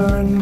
Sunburn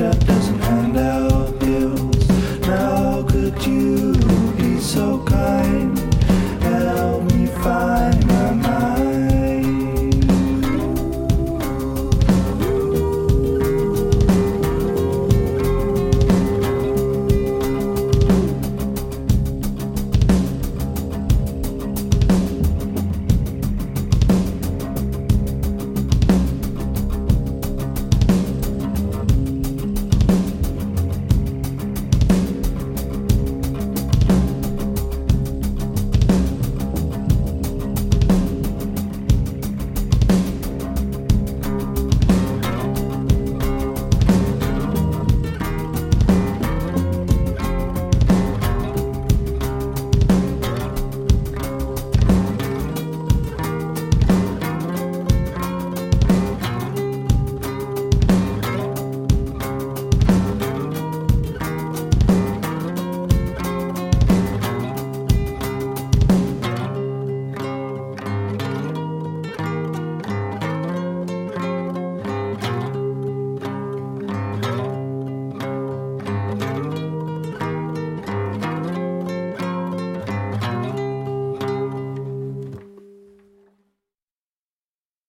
shut.